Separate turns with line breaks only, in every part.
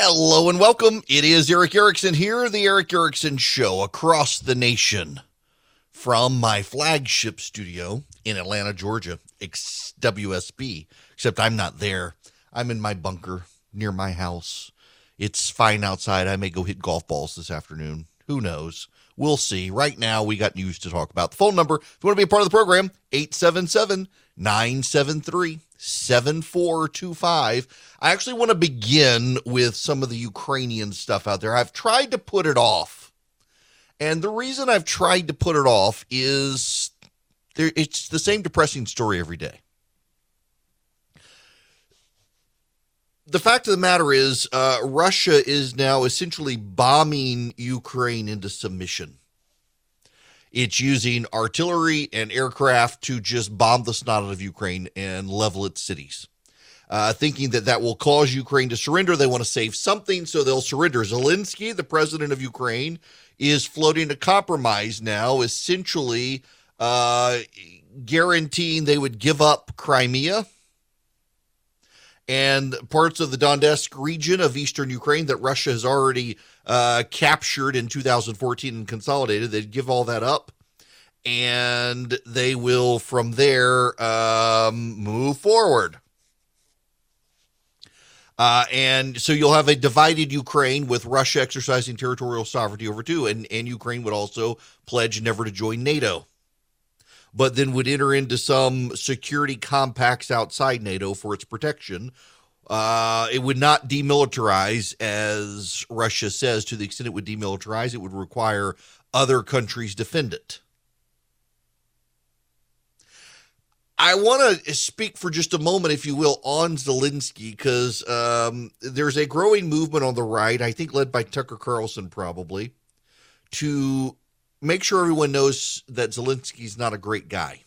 Hello and welcome. It is Erick Erickson here, the Erick Erickson Show across the nation from my flagship studio in Atlanta, Georgia, WSB. Except I'm not there. I'm in my bunker near my house. It's fine outside. I may go hit golf balls this afternoon. Who knows? We'll see. Right now, we got news to talk about. The phone number, if you want to be a part of the program, 877 973 7425. I actually want to begin with some of the Ukrainian stuff out there. I've tried to put it off. And the reason I've tried to put it off is there, it's the same depressing story every day. the fact of the matter is, uh, Russia is now essentially bombing Ukraine into submission. It's using artillery and aircraft to just bomb the snot out of Ukraine and level its cities. Uh, thinking that that will cause Ukraine to surrender. They want to save something, so they'll surrender. Zelensky, the president of Ukraine, is floating a compromise now, essentially uh, guaranteeing they would give up Crimea and parts of the Donetsk region of eastern Ukraine that Russia has already uh, captured in 2014 and consolidated. They'd give all that up, and they will from there um, move forward. Uh, and so you'll have a divided Ukraine with Russia exercising territorial sovereignty over two, and, and Ukraine would also pledge never to join NATO but then would enter into some security compacts outside NATO for its protection. Uh, it would not demilitarize, as Russia says, to the extent it would demilitarize, it would require other countries defend it. I want to speak for just a moment, if you will, on Zelensky, because um, there's a growing movement on the right, I think led by Tucker Carlson probably, to make sure everyone knows that Zelensky's not a great guy.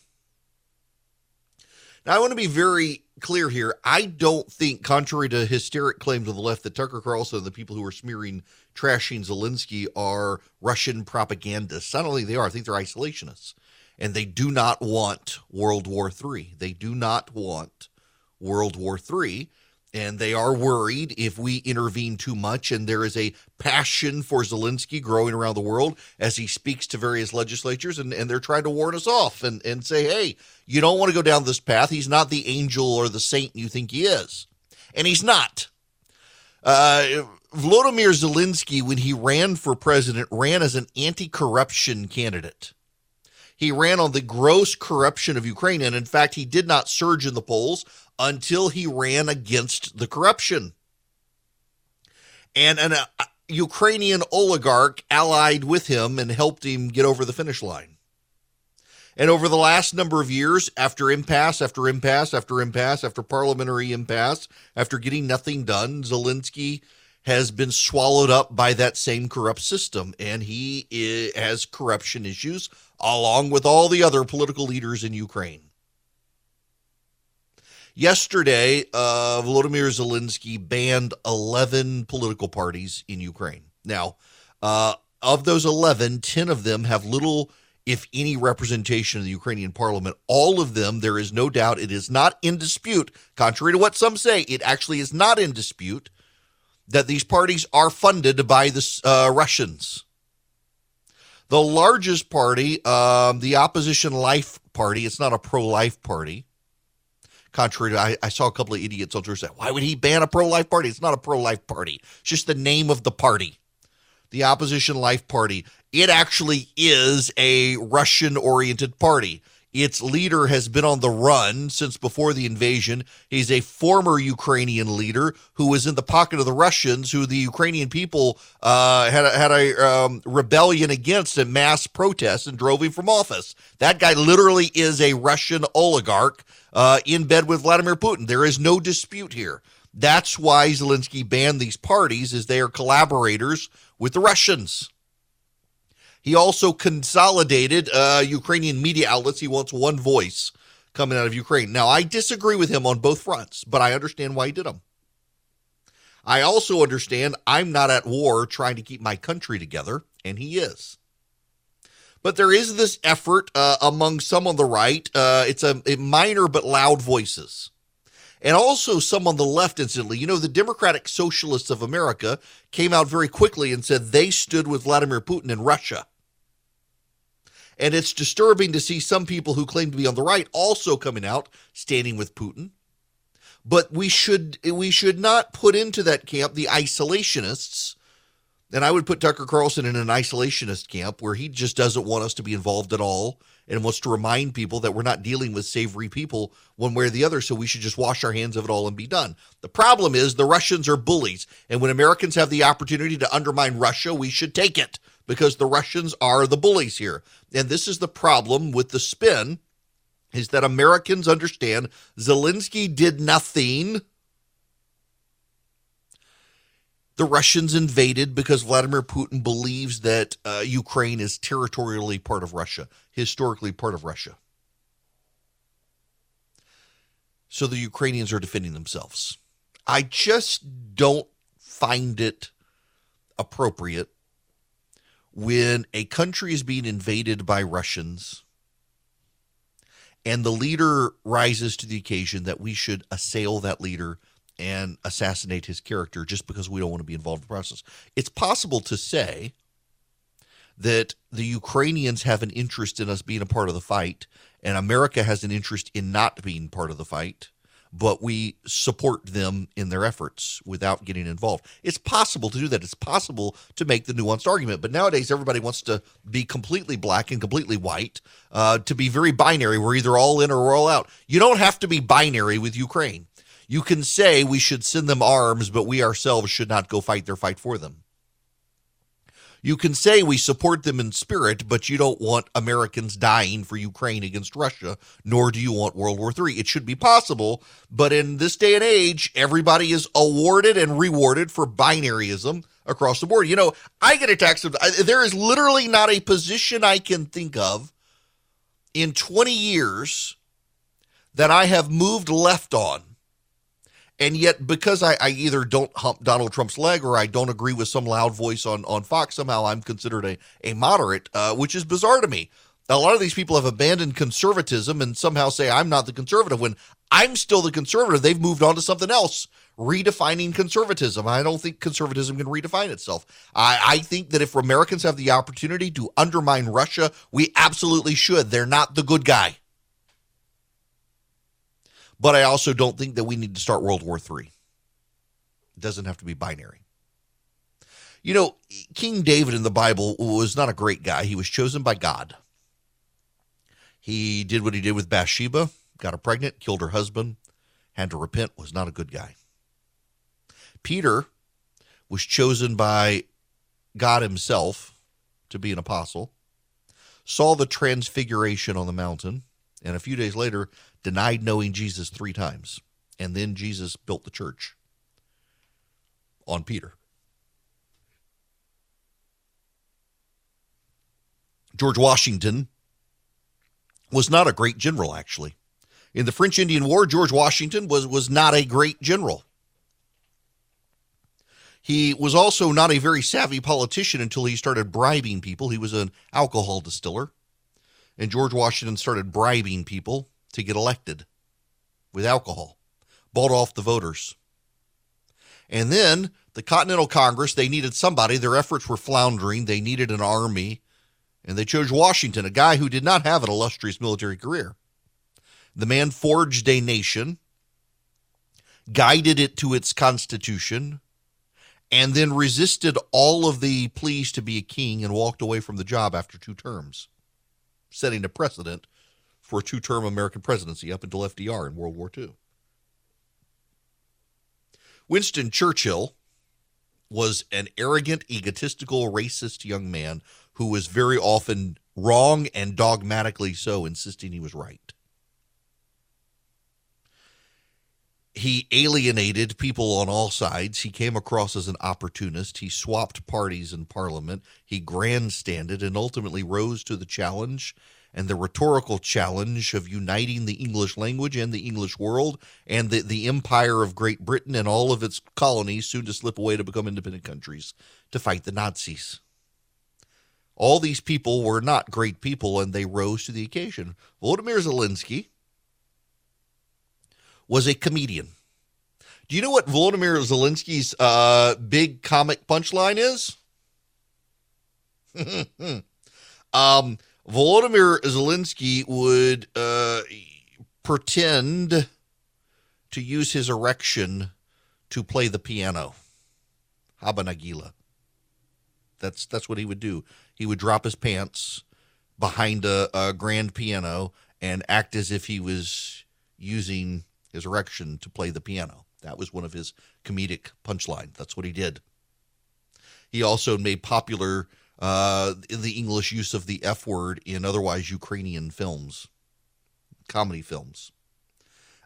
Now, I want to be very clear here. I don't think, contrary to hysteric claims of the left, that Tucker Carlson and the people who are smearing, trashing Zelensky are Russian propagandists. Don't think they are. I think they're isolationists. And they do not want World War III. They do not want World War III and they are worried if we intervene too much. And there is a passion for Zelensky growing around the world as he speaks to various legislatures, and, and they're trying to warn us off and, and say, hey, you don't want to go down this path. He's not the angel or the saint you think he is. And he's not. Uh, Volodymyr Zelensky, when he ran for president, ran as an anti corruption candidate. He ran on the gross corruption of Ukraine. And in fact, he did not surge in the polls until he ran against the corruption. And an uh, Ukrainian oligarch allied with him and helped him get over the finish line. And over the last number of years, after impasse after impasse after impasse after parliamentary impasse, after getting nothing done, Zelensky has been swallowed up by that same corrupt system. And he has corruption issues along with all the other political leaders in Ukraine. Yesterday, uh, Volodymyr Zelensky banned 11 political parties in Ukraine. Now, uh, of those 11, 10 of them have little, if any, representation in the Ukrainian parliament. All of them, there is no doubt, it is not in dispute, contrary to what some say, it actually is not in dispute that these parties are funded by the uh, Russians. The largest party, um, the opposition Life Party, it's not a pro life party contrary to I, I, saw a couple of idiots on Twitter say, why would he ban a pro-life party? It's not a pro-life party. It's just the name of the party. The opposition life party. It actually is a Russian oriented party. Its leader has been on the run since before the invasion. He's a former Ukrainian leader who was in the pocket of the Russians, who the Ukrainian people uh, had a, had a um, rebellion against a mass protest and drove him from office. That guy literally is a Russian oligarch uh, in bed with Vladimir Putin. There is no dispute here. That's why Zelensky banned these parties, as they are collaborators with the Russians. He also consolidated uh, Ukrainian media outlets. He wants one voice coming out of Ukraine. Now, I disagree with him on both fronts, but I understand why he did them. I also understand I'm not at war trying to keep my country together, and he is. But there is this effort uh, among some on the right. Uh, it's a, a minor but loud voices. and also some on the left instantly. You know, the Democratic Socialists of America came out very quickly and said they stood with Vladimir Putin in Russia. And it's disturbing to see some people who claim to be on the right also coming out standing with Putin. But we should we should not put into that camp the isolationists. And I would put Tucker Carlson in an isolationist camp where he just doesn't want us to be involved at all and wants to remind people that we're not dealing with savory people one way or the other. So we should just wash our hands of it all and be done. The problem is the Russians are bullies. And when Americans have the opportunity to undermine Russia, we should take it because the Russians are the bullies here. And this is the problem with the spin is that Americans understand Zelensky did nothing. The Russians invaded because Vladimir Putin believes that uh, Ukraine is territorially part of Russia, historically part of Russia. So the Ukrainians are defending themselves. I just don't find it appropriate when a country is being invaded by Russians and the leader rises to the occasion that we should assail that leader and assassinate his character just because we don't want to be involved in the process. It's possible to say that the Ukrainians have an interest in us being a part of the fight, and America has an interest in not being part of the fight but we support them in their efforts without getting involved. It's possible to do that. It's possible to make the nuanced argument. But nowadays, everybody wants to be completely black and completely white, uh, to be very binary. We're either all in or we're all out. You don't have to be binary with Ukraine. You can say we should send them arms, but we ourselves should not go fight their fight for them. You can say we support them in spirit, but you don't want Americans dying for Ukraine against Russia, nor do you want World War III. It should be possible, but in this day and age, everybody is awarded and rewarded for binaryism across the board. You know, I get attacked. There is literally not a position I can think of in 20 years that I have moved left on and yet, because I, I, either don't hump Donald Trump's leg or I don't agree with some loud voice on, on Fox, somehow I'm considered a, a moderate, uh, which is bizarre to me. A lot of these people have abandoned conservatism and somehow say I'm not the conservative when I'm still the conservative. They've moved on to something else, redefining conservatism. I don't think conservatism can redefine itself. I, I think that if Americans have the opportunity to undermine Russia, we absolutely should. They're not the good guy. But I also don't think that we need to start World War III. It doesn't have to be binary. You know, King David in the Bible was not a great guy. He was chosen by God. He did what he did with Bathsheba, got her pregnant, killed her husband, had to repent, was not a good guy. Peter was chosen by God himself to be an apostle, saw the transfiguration on the mountain, and a few days later denied knowing Jesus three times. And then Jesus built the church on Peter. George Washington was not a great general, actually. In the French Indian War, George Washington was, was not a great general. He was also not a very savvy politician until he started bribing people. He was an alcohol distiller. And George Washington started bribing people to get elected with alcohol, bought off the voters. And then the Continental Congress, they needed somebody. Their efforts were floundering. They needed an army. And they chose Washington, a guy who did not have an illustrious military career. The man forged a nation, guided it to its constitution, and then resisted all of the pleas to be a king and walked away from the job after two terms, setting a precedent for a two term American presidency up until FDR in World War II. Winston Churchill was an arrogant, egotistical, racist young man who was very often wrong and dogmatically so, insisting he was right. He alienated people on all sides. He came across as an opportunist. He swapped parties in Parliament. He grandstanded and ultimately rose to the challenge and the rhetorical challenge of uniting the English language and the English world and the, the empire of Great Britain and all of its colonies, soon to slip away to become independent countries, to fight the Nazis. All these people were not great people and they rose to the occasion. Volodymyr Zelensky was a comedian. Do you know what Volodymyr Zelensky's uh, big comic punchline is? um, Volodymyr Zelensky would uh, pretend to use his erection to play the piano. Hava Nagila. That's that's what he would do. He would drop his pants behind a, a grand piano and act as if he was using his erection to play the piano. That was one of his comedic punchlines. That's what he did. He also made popular uh, the English use of the F word in otherwise Ukrainian films, comedy films.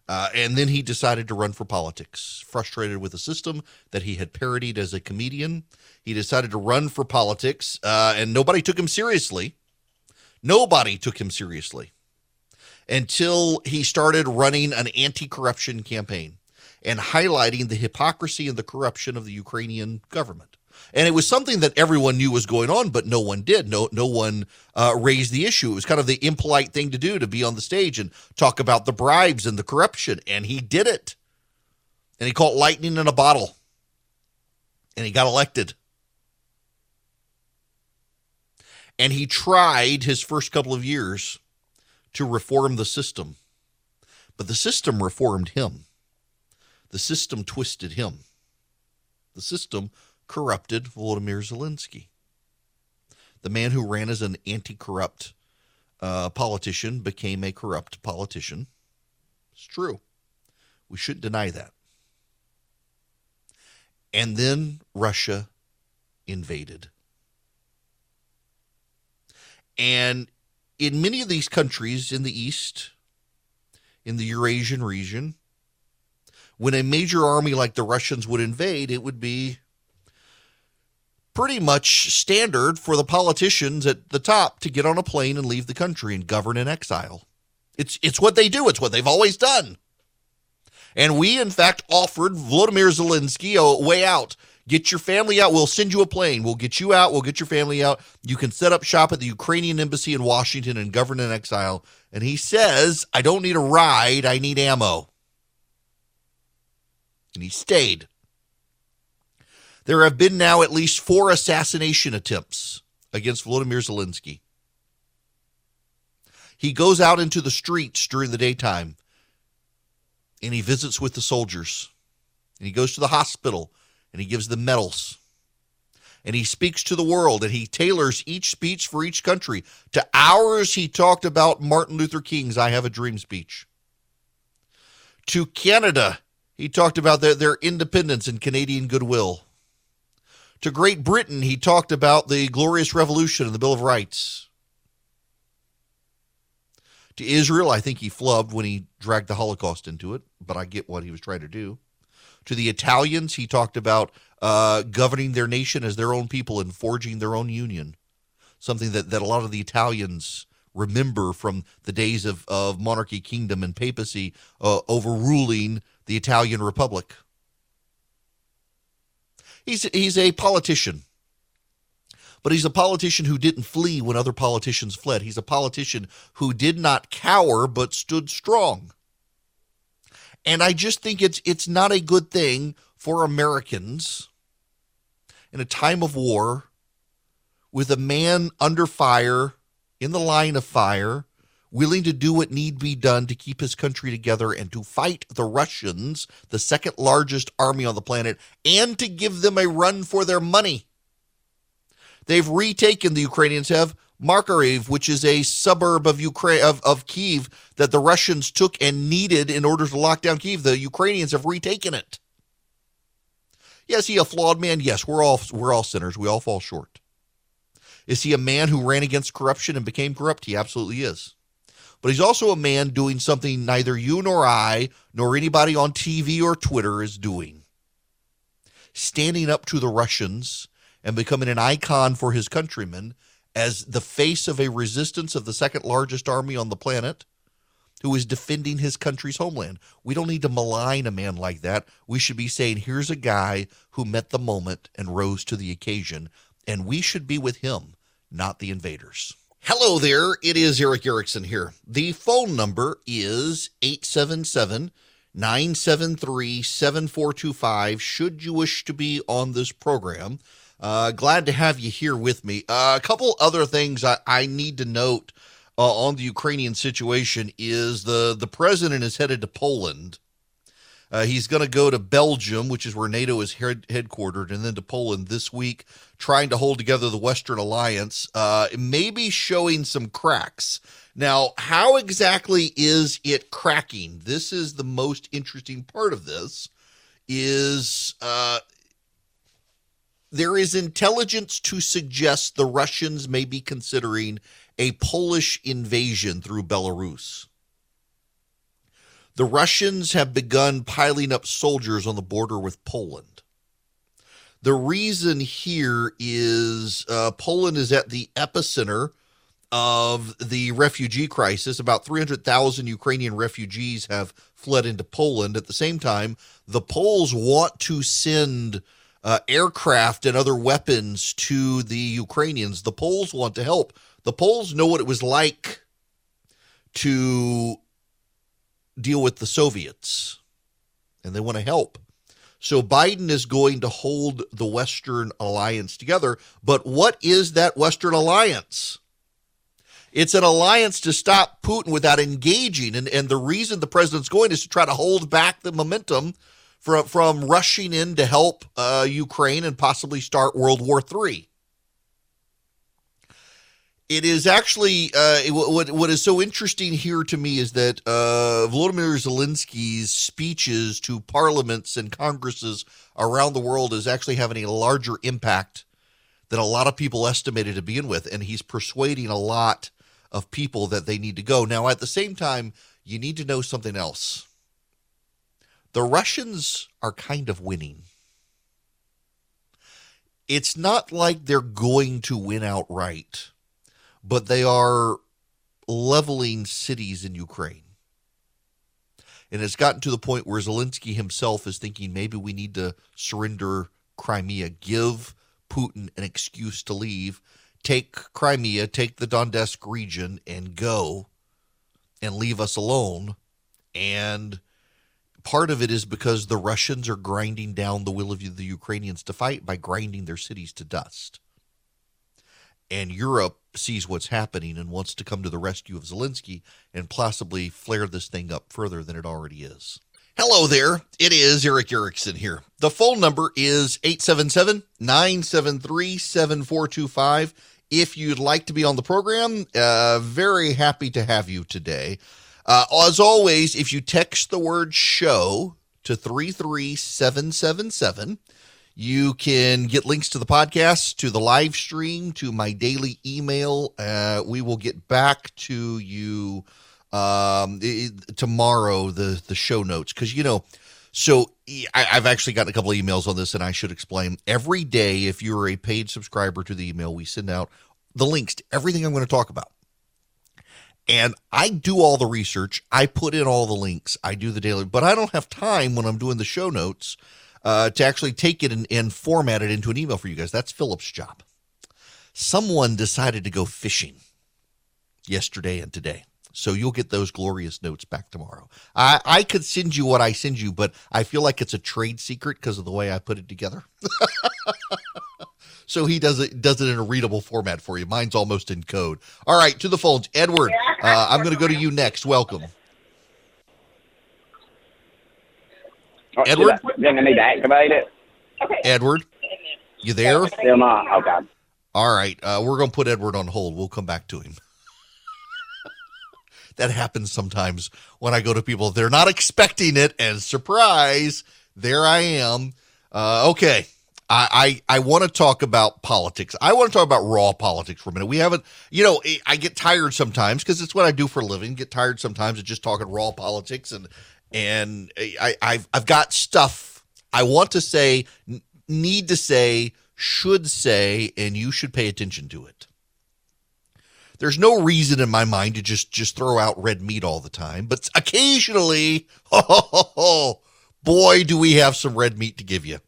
Uh, and then he decided to run for politics. Frustrated with the system that he had parodied as a comedian, he decided to run for politics, uh, and nobody took him seriously. Nobody took him seriously until he started running an anti corruption campaign and highlighting the hypocrisy and the corruption of the Ukrainian government. And it was something that everyone knew was going on, but no one did. No, no one uh, raised the issue. It was kind of the impolite thing to do to be on the stage and talk about the bribes and the corruption. And he did it. And he caught lightning in a bottle. And he got elected. And he tried his first couple of years to reform the system. But the system reformed him. The system twisted him. The system corrupted Volodymyr Zelensky. The man who ran as an anti corrupt uh, politician became a corrupt politician. It's true. We shouldn't deny that. And then Russia invaded. And in many of these countries in the East, in the Eurasian region, when a major army like the Russians would invade, it would be pretty much standard for the politicians at the top to get on a plane and leave the country and govern in exile. It's it's what they do. It's what they've always done. And we, in fact, offered Volodymyr Zelensky a way out. Get your family out. We'll send you a plane. We'll get you out. We'll get your family out. You can set up shop at the Ukrainian embassy in Washington and govern in exile. And he says, I don't need a ride. I need ammo. And he stayed. There have been now at least four assassination attempts against Volodymyr Zelensky. He goes out into the streets during the daytime and he visits with the soldiers. And he goes to the hospital and he gives them medals. And he speaks to the world and he tailors each speech for each country. To ours, he talked about Martin Luther King's I Have a Dream speech. To Canada, he talked about their, their independence and Canadian goodwill. To Great Britain, he talked about the Glorious Revolution and the Bill of Rights. To Israel, I think he flubbed when he dragged the Holocaust into it, but I get what he was trying to do. To the Italians, he talked about uh, governing their nation as their own people and forging their own union, something that, that a lot of the Italians remember from the days of, of monarchy, kingdom, and papacy uh, overruling the Italian Republic. He's he's a politician. But he's a politician who didn't flee when other politicians fled. He's a politician who did not cower but stood strong. And I just think it's it's not a good thing for Americans in a time of war with a man under fire in the line of fire willing to do what need be done to keep his country together and to fight the Russians, the second largest army on the planet, and to give them a run for their money. They've retaken, the Ukrainians have, Makariv, which is a suburb of Ukraine of, of Kiev that the Russians took and needed in order to lock down Kiev. The Ukrainians have retaken it. Yes, he a flawed man? Yes, we're all we're all sinners. We all fall short. Is he a man who ran against corruption and became corrupt? He absolutely is but he's also a man doing something neither you nor I nor anybody on TV or Twitter is doing. Standing up to the Russians and becoming an icon for his countrymen as the face of a resistance of the second largest army on the planet who is defending his country's homeland. We don't need to malign a man like that. We should be saying, here's a guy who met the moment and rose to the occasion, and we should be with him, not the invaders. Hello there, it is Erick Erickson here. The phone number is 877 973 7425 should you wish to be on this program. Uh, glad to have you here with me. Uh, a couple other things I, I need to note uh, on the Ukrainian situation is the, the president is headed to Poland. Uh, he's going to go to Belgium, which is where NATO is head- headquartered, and then to Poland this week, trying to hold together the Western Alliance, uh, maybe showing some cracks. Now, how exactly is it cracking? This is the most interesting part of this. Is uh, there is intelligence to suggest the Russians may be considering a Polish invasion through Belarus. The Russians have begun piling up soldiers on the border with Poland. The reason here is uh, Poland is at the epicenter of the refugee crisis. About 300,000 Ukrainian refugees have fled into Poland. At the same time, the Poles want to send uh, aircraft and other weapons to the Ukrainians. The Poles want to help. The Poles know what it was like to deal with the Soviets, and they want to help. So Biden is going to hold the Western alliance together. But what is that Western alliance? It's an alliance to stop Putin without engaging. And, and the reason the president's going is to try to hold back the momentum from, from rushing in to help uh, Ukraine and possibly start World War III. It is actually uh, what what is so interesting here to me is that uh, Volodymyr Zelensky's speeches to parliaments and congresses around the world is actually having a larger impact than a lot of people estimated to begin with, and he's persuading a lot of people that they need to go. Now, at the same time, you need to know something else. The Russians are kind of winning. It's not like they're going to win outright, but they are leveling cities in Ukraine. And it's gotten to the point where Zelensky himself is thinking maybe we need to surrender Crimea, give Putin an excuse to leave take Crimea, take the Donetsk region, and go and leave us alone. And part of it is because the Russians are grinding down the will of the Ukrainians to fight by grinding their cities to dust. And Europe sees what's happening and wants to come to the rescue of Zelensky and possibly flare this thing up further than it already is. Hello there. It is Erick Erickson here. The phone number is 877 973 7425. If you'd like to be on the program, uh, very happy to have you today. Uh, as always, if you text the word show to 33777, you can get links to the podcast, to the live stream, to my daily email. Uh, we will get back to you um, tomorrow, the, the show notes, because, you know, so I, have actually gotten a couple of emails on this, and I should explain. Every day, if you're a paid subscriber to the email, we send out the links to everything I'm going to talk about. And I do all the research. I put in all the links. I do the daily, but I don't have time when I'm doing the show notes uh, to actually take it and, and format it into an email for you guys. That's Philip's job. Someone decided to go fishing yesterday and today. So you'll get those glorious notes back tomorrow. I, I could send you what I send you, but I feel like it's a trade secret because of the way I put it together. so he does it does it in a readable format for you. Mine's almost in code. All right, to the phones, Edward. Uh, I'm going to go to you next. Welcome,
Edward. Then I need to activate it.
Okay. Edward, you there?
Still not. Okay.
All right, uh, we're going to put Edward on hold. We'll come back to him that happens sometimes when I go to people. They're not expecting it, and surprise, there I am. Uh, okay. I, I, I want to talk about politics. I want to talk about raw politics for a minute. We haven't, you know, I get tired sometimes because it's what I do for a living. Get tired sometimes of just talking raw politics, and and I, I've I've got stuff I want to say, need to say, should say, and you should pay attention to it there's no reason in my mind to just just throw out red meat all the time, but occasionally, oh, boy, do we have some red meat to give you.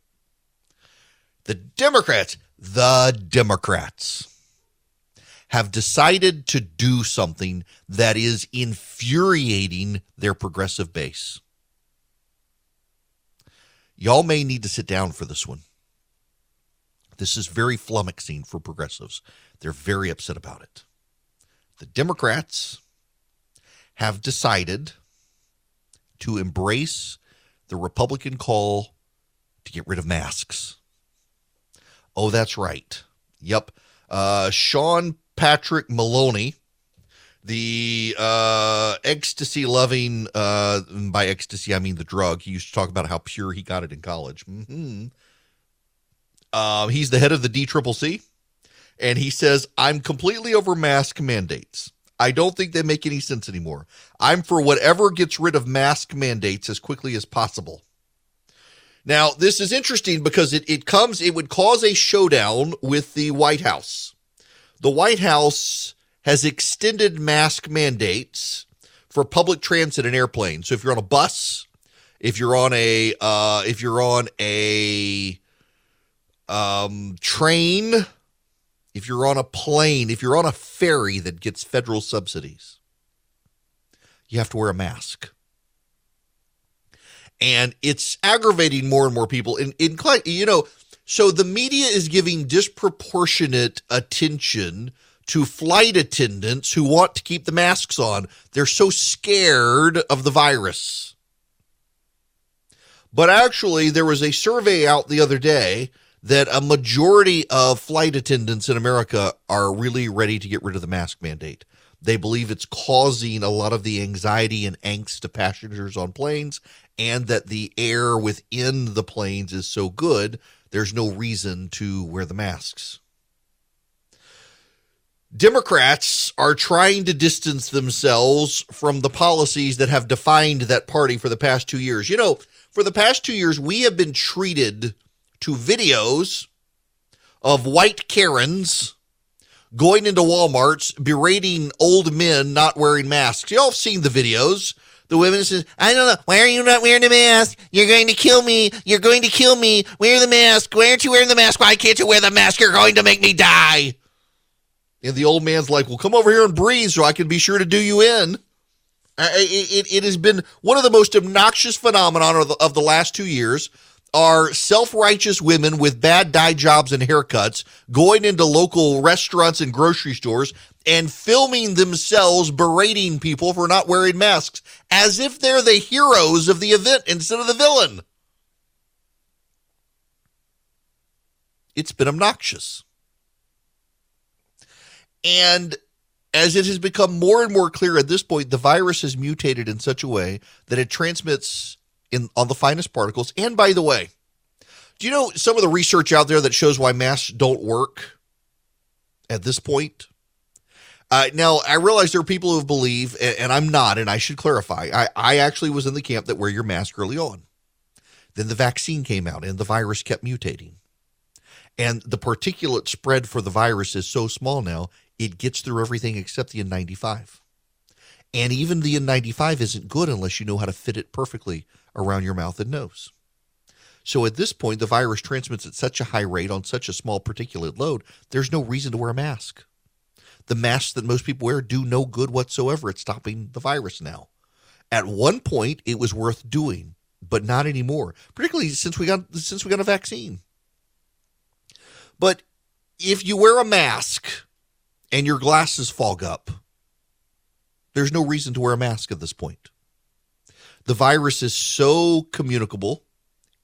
The Democrats, the Democrats have decided to do something that is infuriating their progressive base. Y'all may need to sit down for this one. This is very flummoxing for progressives. They're very upset about it. The Democrats have decided to embrace the Republican call to get rid of masks. Oh, that's right. Yep. Uh, Sean Patrick Maloney, the uh, ecstasy loving, uh, by ecstasy, I mean the drug. He used to talk about how pure he got it in college. Mm-hmm. Uh, he's the head of the DCCC, and he says, I'm completely over mask mandates. I don't think they make any sense anymore. I'm for whatever gets rid of mask mandates as quickly as possible. Now, this is interesting because it, it comes, it would cause a showdown with the White House. The White House has extended mask mandates for public transit and airplanes. So if you're on a bus, if you're on a uh, if you're on a um, train, if you're on a plane, if you're on a ferry that gets federal subsidies, you have to wear a mask. And it's aggravating more and more people. In, in you know, so the media is giving disproportionate attention to flight attendants who want to keep the masks on. They're so scared of the virus. But actually, there was a survey out the other day that a majority of flight attendants in America are really ready to get rid of the mask mandate. They believe it's causing a lot of the anxiety and angst to passengers on planes, and that the air within the planes is so good, there's no reason to wear the masks. Democrats are trying to distance themselves from the policies that have defined that party for the past two years. You know, for the past two years, we have been treated to videos of white Karens going into Walmarts berating old men not wearing masks. Y'all have seen the videos. The women says, I don't know. Why are you not wearing a mask? You're going to kill me. You're going to kill me. Wear the mask. Why aren't you wearing the mask? Why can't you wear the mask? You're going to make me die. And the old man's like, well, come over here and breathe so I can be sure to do you in. It, it, it has been one of the most obnoxious phenomenon of the, of the last two years are self-righteous women with bad dye jobs and haircuts going into local restaurants and grocery stores and filming themselves berating people for not wearing masks as if they're the heroes of the event instead of the villain. It's been obnoxious. And as it has become more and more clear at this point, the virus has mutated in such a way that it transmits in on the finest particles. And by the way, do you know some of the research out there that shows why masks don't work at this point? Uh, now, I realize there are people who believe, and I'm not, and I should clarify, I, I actually was in the camp that wear your mask early on. Then the vaccine came out and the virus kept mutating. And the particulate spread for the virus is so small now, it gets through everything except the N95. And even the N95 isn't good unless you know how to fit it perfectly around your mouth and nose. So at this point, the virus transmits at such a high rate on such a small particulate load, there's no reason to wear a mask. The masks that most people wear do no good whatsoever at stopping the virus now. At one point, it was worth doing, but not anymore, particularly since we got since we got a vaccine. But if you wear a mask and your glasses fog up, there's no reason to wear a mask at this point. The virus is so communicable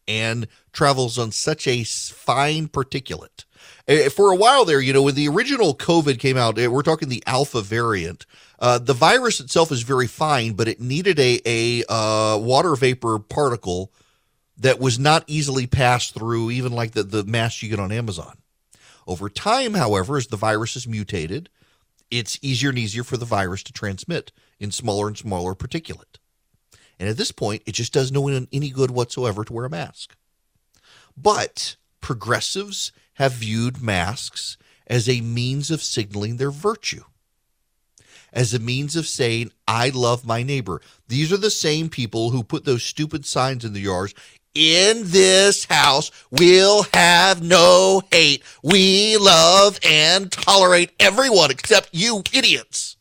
and travels on such a fine particulate. Eh, for a while there, you know, when the original COVID came out, eh, we're talking the alpha variant. Uh, the virus itself is very fine, but it needed a a uh, water vapor particle that was not easily passed through, even like the the mask you get on Amazon. Over time, however, as the virus is mutated, it's easier and easier for the virus to transmit in smaller and smaller particulate. And at this point, it just does no one any good whatsoever to wear a mask. But progressives have viewed masks as a means of signaling their virtue, as a means of saying, I love my neighbor. These are the same people who put those stupid signs in the yards in this house we'll have no hate. We love and tolerate everyone except you idiots.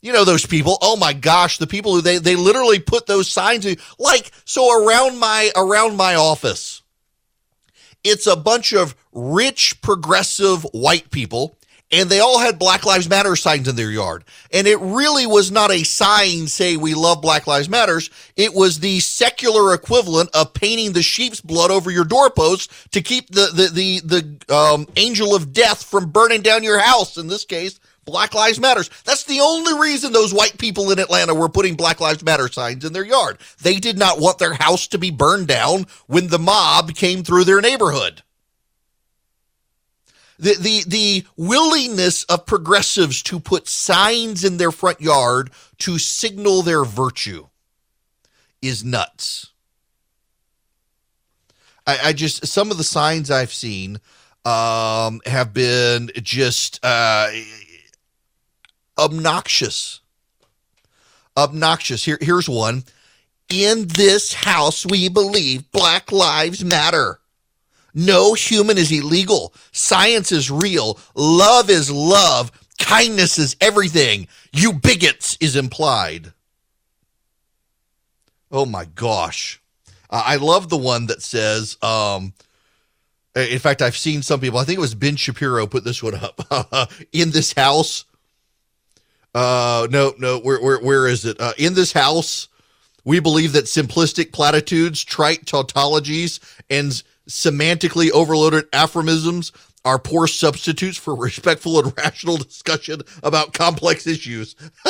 You know those people. Oh my gosh, the people who they they literally put those signs in, like so around my around my office. It's a bunch of rich progressive white people and they all had Black Lives Matter signs in their yard. And it really was not a sign say we love Black Lives Matters. It was the secular equivalent of painting the sheep's blood over your doorpost to keep the the the, the um, angel of death from burning down your house. In this case, Black Lives Matters. That's the only reason those white people in Atlanta were putting Black Lives Matter signs in their yard. They did not want their house to be burned down when the mob came through their neighborhood the, the, the willingness of progressives to put signs in their front yard to signal their virtue is nuts. I, I just, some of the signs I've seen um, have been just uh, obnoxious. Obnoxious. Here, here's one. In this house, we believe Black Lives Matter. No human is illegal. Science is real. Love is love. Kindness is everything. You bigots is implied. Oh my gosh. I love the one that says, um, in fact, I've seen some people, I think it was Ben Shapiro put this one up. in this house. Uh, no, no, where, where, where is it? Uh, in this house, we believe that simplistic platitudes, trite tautologies, and semantically overloaded aphorisms are poor substitutes for respectful and rational discussion about complex issues.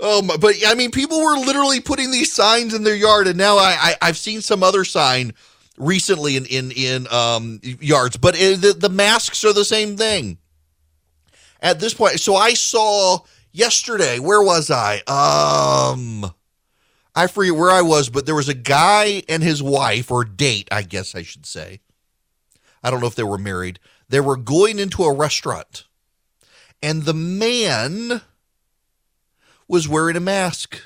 oh my, but I mean, people were literally putting these signs in their yard, and now I, I have seen some other sign recently in in in um yards, but it, the the masks are the same thing. At this point, so I saw yesterday. Where was I? Um I forget where I was, but there was a guy and his wife, or date, I guess I should say. I don't know if they were married. They were going into a restaurant, and the man was wearing a mask.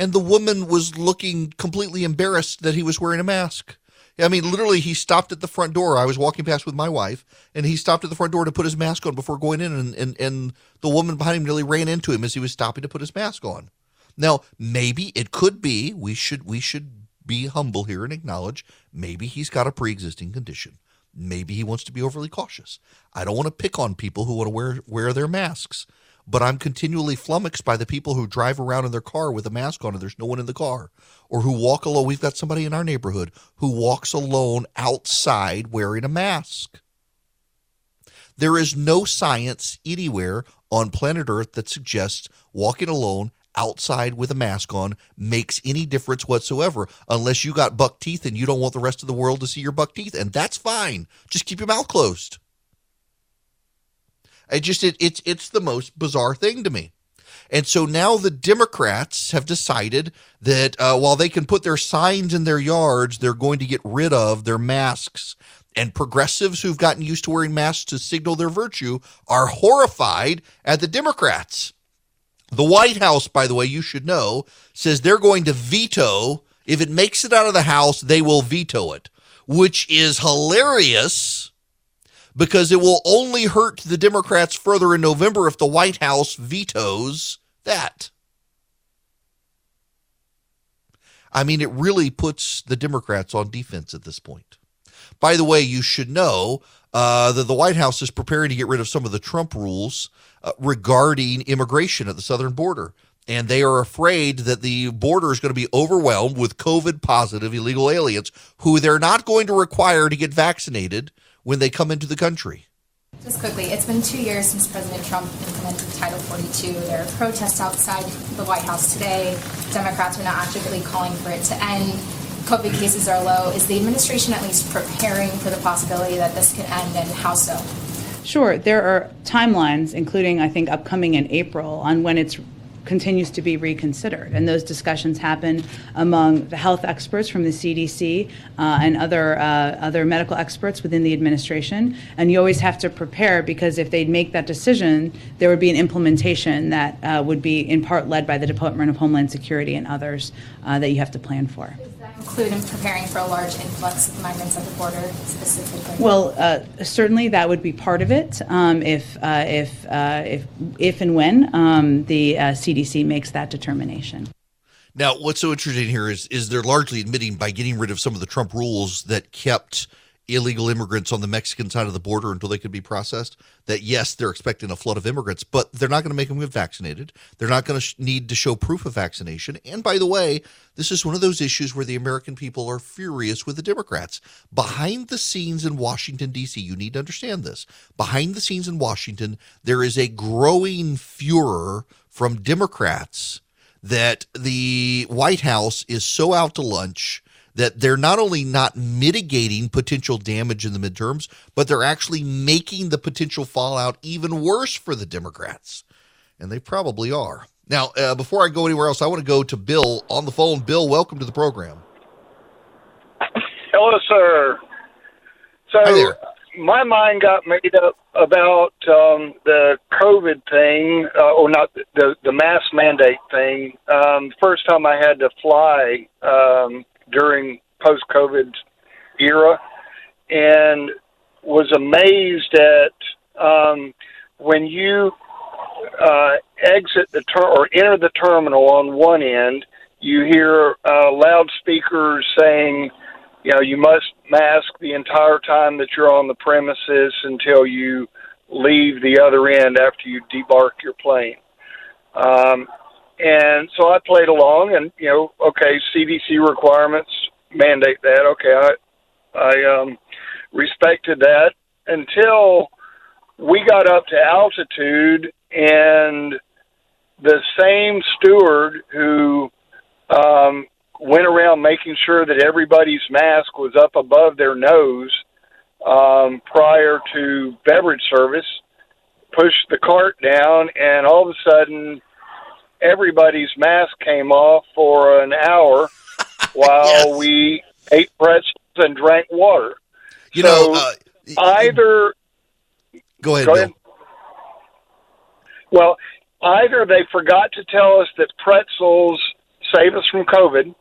And the woman was looking completely embarrassed that he was wearing a mask. I mean, literally, he stopped at the front door. I was walking past with my wife, and he stopped at the front door to put his mask on before going in, and, and, and the woman behind him nearly ran into him as he was stopping to put his mask on. Now, maybe it could be we should we should be humble here and acknowledge maybe he's got a pre-existing condition. Maybe he wants to be overly cautious. I don't want to pick on people who want to wear wear their masks, but I'm continually flummoxed by the people who drive around in their car with a mask on and there's no one in the car, or who walk alone. We've got somebody in our neighborhood who walks alone outside wearing a mask. There is no science anywhere on planet Earth that suggests walking alone outside with a mask on makes any difference whatsoever unless you got buck teeth and you don't want the rest of the world to see your buck teeth and that's fine just keep your mouth closed it just it, it's it's the most bizarre thing to me and so now the democrats have decided that uh, while they can put their signs in their yards they're going to get rid of their masks and progressives who've gotten used to wearing masks to signal their virtue are horrified at the democrats the White House, by the way, you should know, says they're going to veto. If it makes it out of the House, they will veto it, which is hilarious because it will only hurt the Democrats further in November if the White House vetoes that. I mean, it really puts the Democrats on defense at this point. By the way, you should know uh, that the White House is preparing to get rid of some of the Trump rules uh, regarding immigration at the southern border. And they are afraid that the border is going to be overwhelmed with COVID positive illegal aliens who they're not going to require to get vaccinated when they come into the country.
Just quickly, it's been two years since President Trump implemented Title 42. There are protests outside the White House today. Democrats are now actively calling for it to end. COVID cases are low. Is the administration at least preparing for the possibility that this could end, and how so?
Sure. There are timelines, including, I think, upcoming in April, on when it continues to be reconsidered. And those discussions happen among the health experts from the CDC uh, and other, uh, other medical experts within the administration. And you always have to prepare because if they make that decision, there would be an implementation that uh, would be in part led by the Department of Homeland Security and others uh, that you have to plan for.
Include in preparing for a large influx of migrants at the border specifically?
Well, uh, certainly that would be part of it um, if, uh, if, uh, if, if and when um, the CDC uh, makes that determination.
Now, what's so interesting here is is they're largely admitting by getting rid of some of the Trump rules that kept illegal immigrants on the Mexican side of the border until they could be processed. That yes, they're expecting a flood of immigrants, but they're not going to make them get vaccinated. They're not going to sh- need to show proof of vaccination. And by the way, this is one of those issues where the American people are furious with the Democrats. Behind the scenes in Washington D.C., you need to understand this. Behind the scenes in Washington, there is a growing furor from Democrats that the White House is so out to lunch that they're not only not mitigating potential damage in the midterms, but they're actually making the potential fallout even worse for the Democrats. And they probably are. Now, uh, before I go anywhere else, I want to go to Bill on the phone. Bill, welcome to the program.
Hello, sir. So,
Hi there
my mind got made up about um, the COVID thing, uh, or not the the mask mandate thing. Um, first time I had to fly um, during post COVID era, and was amazed at um, when you uh, exit the ter- or enter the terminal on one end, you hear uh, loudspeakers saying you know, you must mask the entire time that you're on the premises until you leave the other end after you debark your plane. Um, and so I played along, and you know, okay, CDC requirements mandate that. Okay, I I um, respected that until we got up to altitude, and the same steward who um, went around making sure that everybody's mask was up above their nose um, prior to beverage service, pushed the cart down, and all of a sudden, everybody's mask came off for an hour while yes. we ate pretzels and drank water.
You so know, uh,
either.
Go ahead. Go ahead.
Well, either they forgot to tell us that pretzels save us from COVID,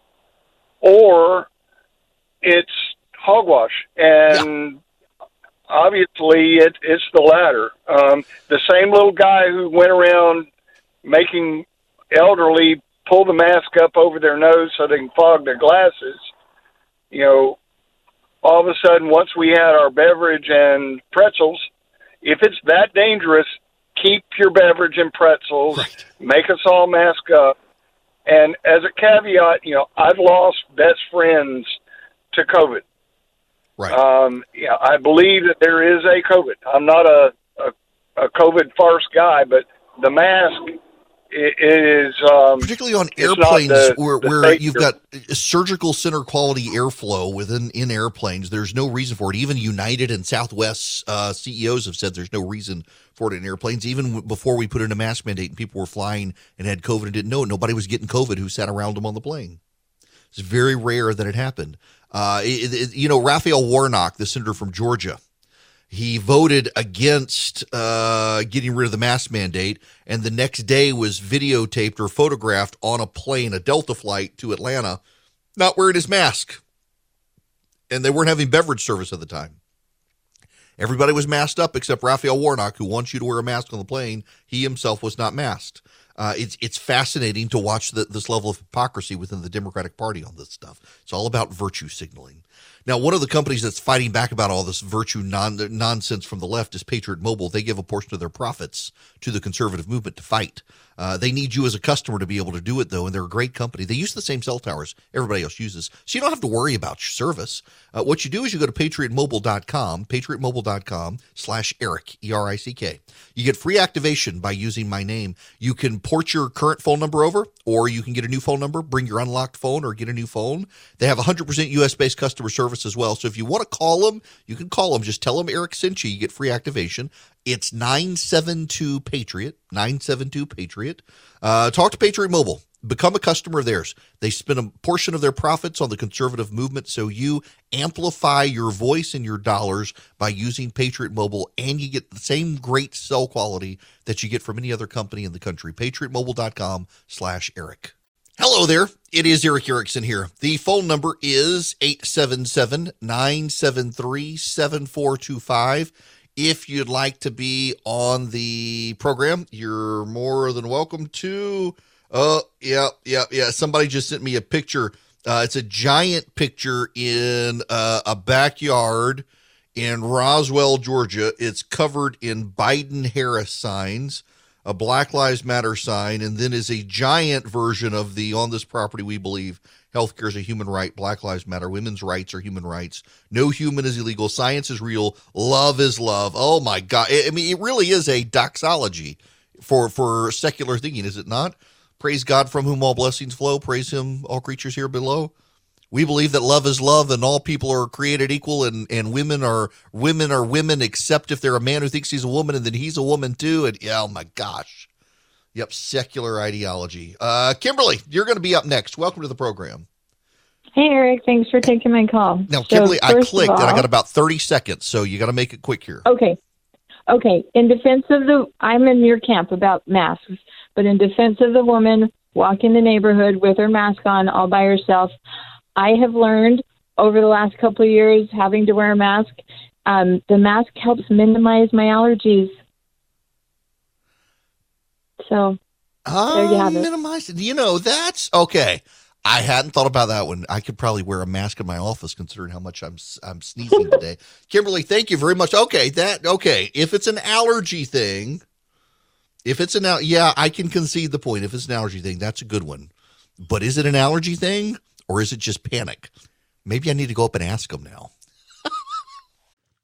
or it's hogwash. And yeah. obviously, it, it's the latter. Um, the same little guy who went around making elderly pull the mask up over their nose so they can fog their glasses, you know, all of a sudden, once we had our beverage and pretzels, if it's that dangerous, keep your beverage and pretzels, right. make us all mask up, and as a caveat, you know, I've lost best friends to COVID.
Right.
Um, yeah, I believe that there is a COVID. I'm not a, a, a COVID farce guy, but the mask is um,
particularly on airplanes the, where, the where you've got surgical center quality airflow within in airplanes. There's no reason for it. Even United and Southwest uh, CEOs have said there's no reason for it in airplanes. Even before we put in a mask mandate and people were flying and had COVID and didn't know, nobody was getting COVID who sat around them on the plane. It's very rare that it happened. Uh, it, it, you know, Raphael Warnock, the senator from Georgia, he voted against uh, getting rid of the mask mandate, and the next day was videotaped or photographed on a plane, a Delta flight to Atlanta, not wearing his mask. And they weren't having beverage service at the time. Everybody was masked up except Raphael Warnock, who wants you to wear a mask on the plane. He himself was not masked. Uh, it's it's fascinating to watch the, this level of hypocrisy within the Democratic Party on this stuff. It's all about virtue signaling. Now, one of the companies that's fighting back about all this virtue non- nonsense from the left is Patriot Mobile. They give a portion of their profits to the conservative movement to fight. Uh, they need you as a customer to be able to do it, though, and they're a great company. They use the same cell towers everybody else uses, so you don't have to worry about your service. Uh, what you do is you go to patriotmobile.com, patriotmobile.com slash Erick, E-R-I-C-K. You get free activation by using my name. You can port your current phone number over, or you can get a new phone number, bring your unlocked phone, or get a new phone. They have 100% U.S.-based customer service as well. So if you want to call them, you can call them. Just tell them Erick sent you. You get free activation. It's 972 Patriot, 972 Patriot. Uh, talk to Patriot Mobile. Become a customer of theirs. They spend a portion of their profits on the conservative movement, so you amplify your voice and your dollars by using Patriot Mobile, and you get the same great cell quality that you get from any other company in the country. PatriotMobile.com slash Erick. Hello there. It is Erick Erickson here. The phone number is 877 973 7425. If you'd like to be on the program, you're more than welcome to. Oh, yeah, yeah, yeah. Somebody just sent me a picture. Uh, it's a giant picture in uh, a backyard in Roswell, Georgia. It's covered in Biden Harris signs a Black Lives Matter sign, and then is a giant version of the on this property we believe healthcare is a human right, Black Lives Matter, women's rights are human rights, no human is illegal, science is real, love is love. Oh my God! I mean, it really is a doxology for for secular thinking, is it not? Praise God from whom all blessings flow. Praise Him, all creatures here below. We believe that love is love and all people are created equal and, and women are women are women except if they're a man who thinks he's a woman and then he's a woman too. And yeah, oh my gosh. Yep, secular ideology. Uh, Kimberly, you're going to be up next. Welcome to the program.
Hey, Erick. Thanks for taking my call.
Now, Kimberly, so, I clicked all, and I got about 30 seconds, so you got to make it quick here.
Okay. Okay. In defense of the, I'm in your camp about masks, but in defense of the woman walking the neighborhood with her mask on all by herself, I have learned over the last couple of years having to wear a mask. Um, the mask helps minimize my allergies. So
um, there you have it. Minimize You know, that's okay. I hadn't thought about that one. I could probably wear a mask in my office, considering how much I'm I'm sneezing today. Kimberly, thank you very much. Okay, that okay. If it's an allergy thing, if it's an yeah, I can concede the point. If it's an allergy thing, that's a good one. But is it an allergy thing? Or is it just panic? Maybe I need to go up and ask them now.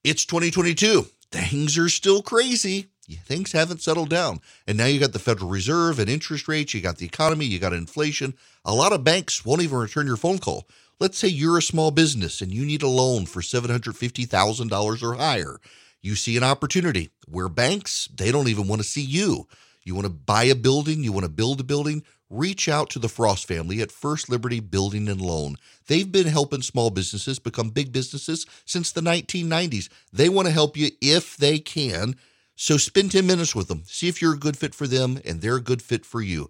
it's 2022. Things are still crazy. Things haven't settled down. And now you got the Federal Reserve and interest rates, you got the economy, you got inflation. A lot of banks won't even return your phone call. Let's say you're a small business and you need a loan for $750,000 or higher. You see an opportunity where banks, they don't even want to see you. You want to buy a building, you want to build a building, reach out to the Frost family at First Liberty Building and Loan. They've been helping small businesses become big businesses since the 1990s. They want to help you if they can. So spend 10 minutes with them. See if you're a good fit for them and they're a good fit for you.